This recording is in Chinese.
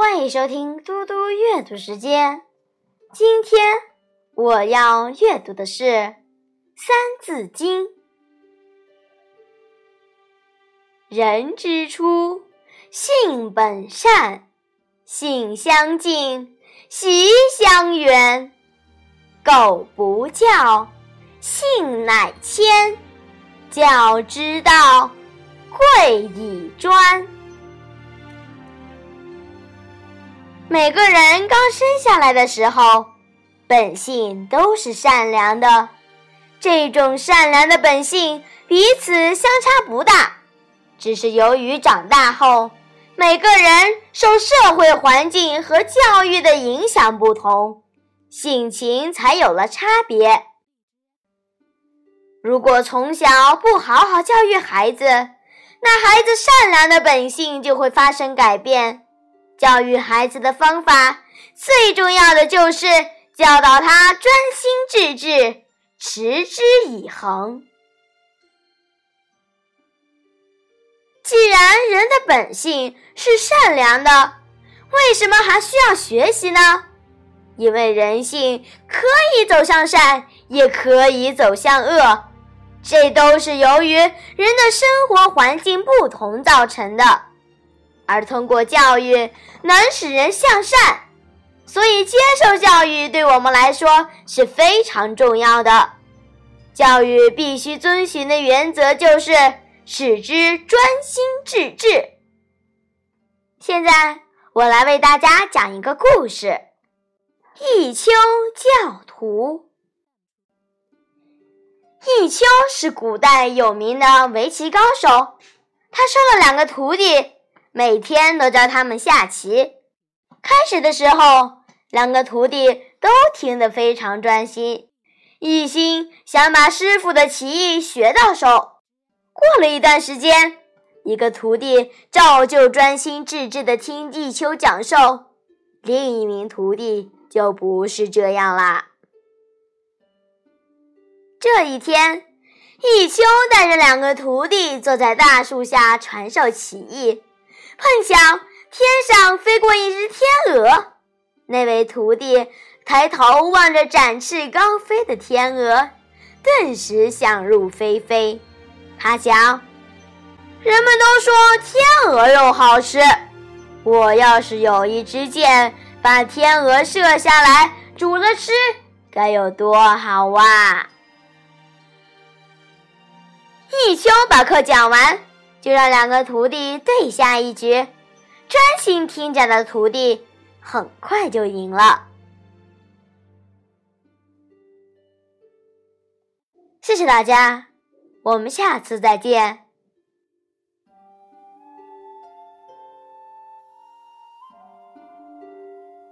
欢迎收听嘟嘟阅读时间。今天我要阅读的是《三字经》。人之初，性本善，性相近，习相远。苟不教，性乃迁。教之道，贵以专。每个人刚生下来的时候，本性都是善良的。这种善良的本性彼此相差不大，只是由于长大后，每个人受社会环境和教育的影响不同，性情才有了差别。如果从小不好好教育孩子，那孩子善良的本性就会发生改变。教育孩子的方法，最重要的就是教导他专心致志、持之以恒。既然人的本性是善良的，为什么还需要学习呢？因为人性可以走向善，也可以走向恶，这都是由于人的生活环境不同造成的。而通过教育能使人向善，所以接受教育对我们来说是非常重要的。教育必须遵循的原则就是使之专心致志。现在我来为大家讲一个故事：弈秋教徒。弈秋是古代有名的围棋高手，他收了两个徒弟。每天都教他们下棋。开始的时候，两个徒弟都听得非常专心，一心想把师傅的棋艺学到手。过了一段时间，一个徒弟照旧专心致志地听弈秋讲授，另一名徒弟就不是这样啦。这一天，弈秋带着两个徒弟坐在大树下传授棋艺。碰巧天上飞过一只天鹅，那位徒弟抬头望着展翅高飞的天鹅，顿时想入非非。他想，人们都说天鹅肉好吃，我要是有一支箭，把天鹅射下来煮了吃，该有多好啊！一秋把课讲完。就让两个徒弟对下一局，专心听讲的徒弟很快就赢了。谢谢大家，我们下次再见。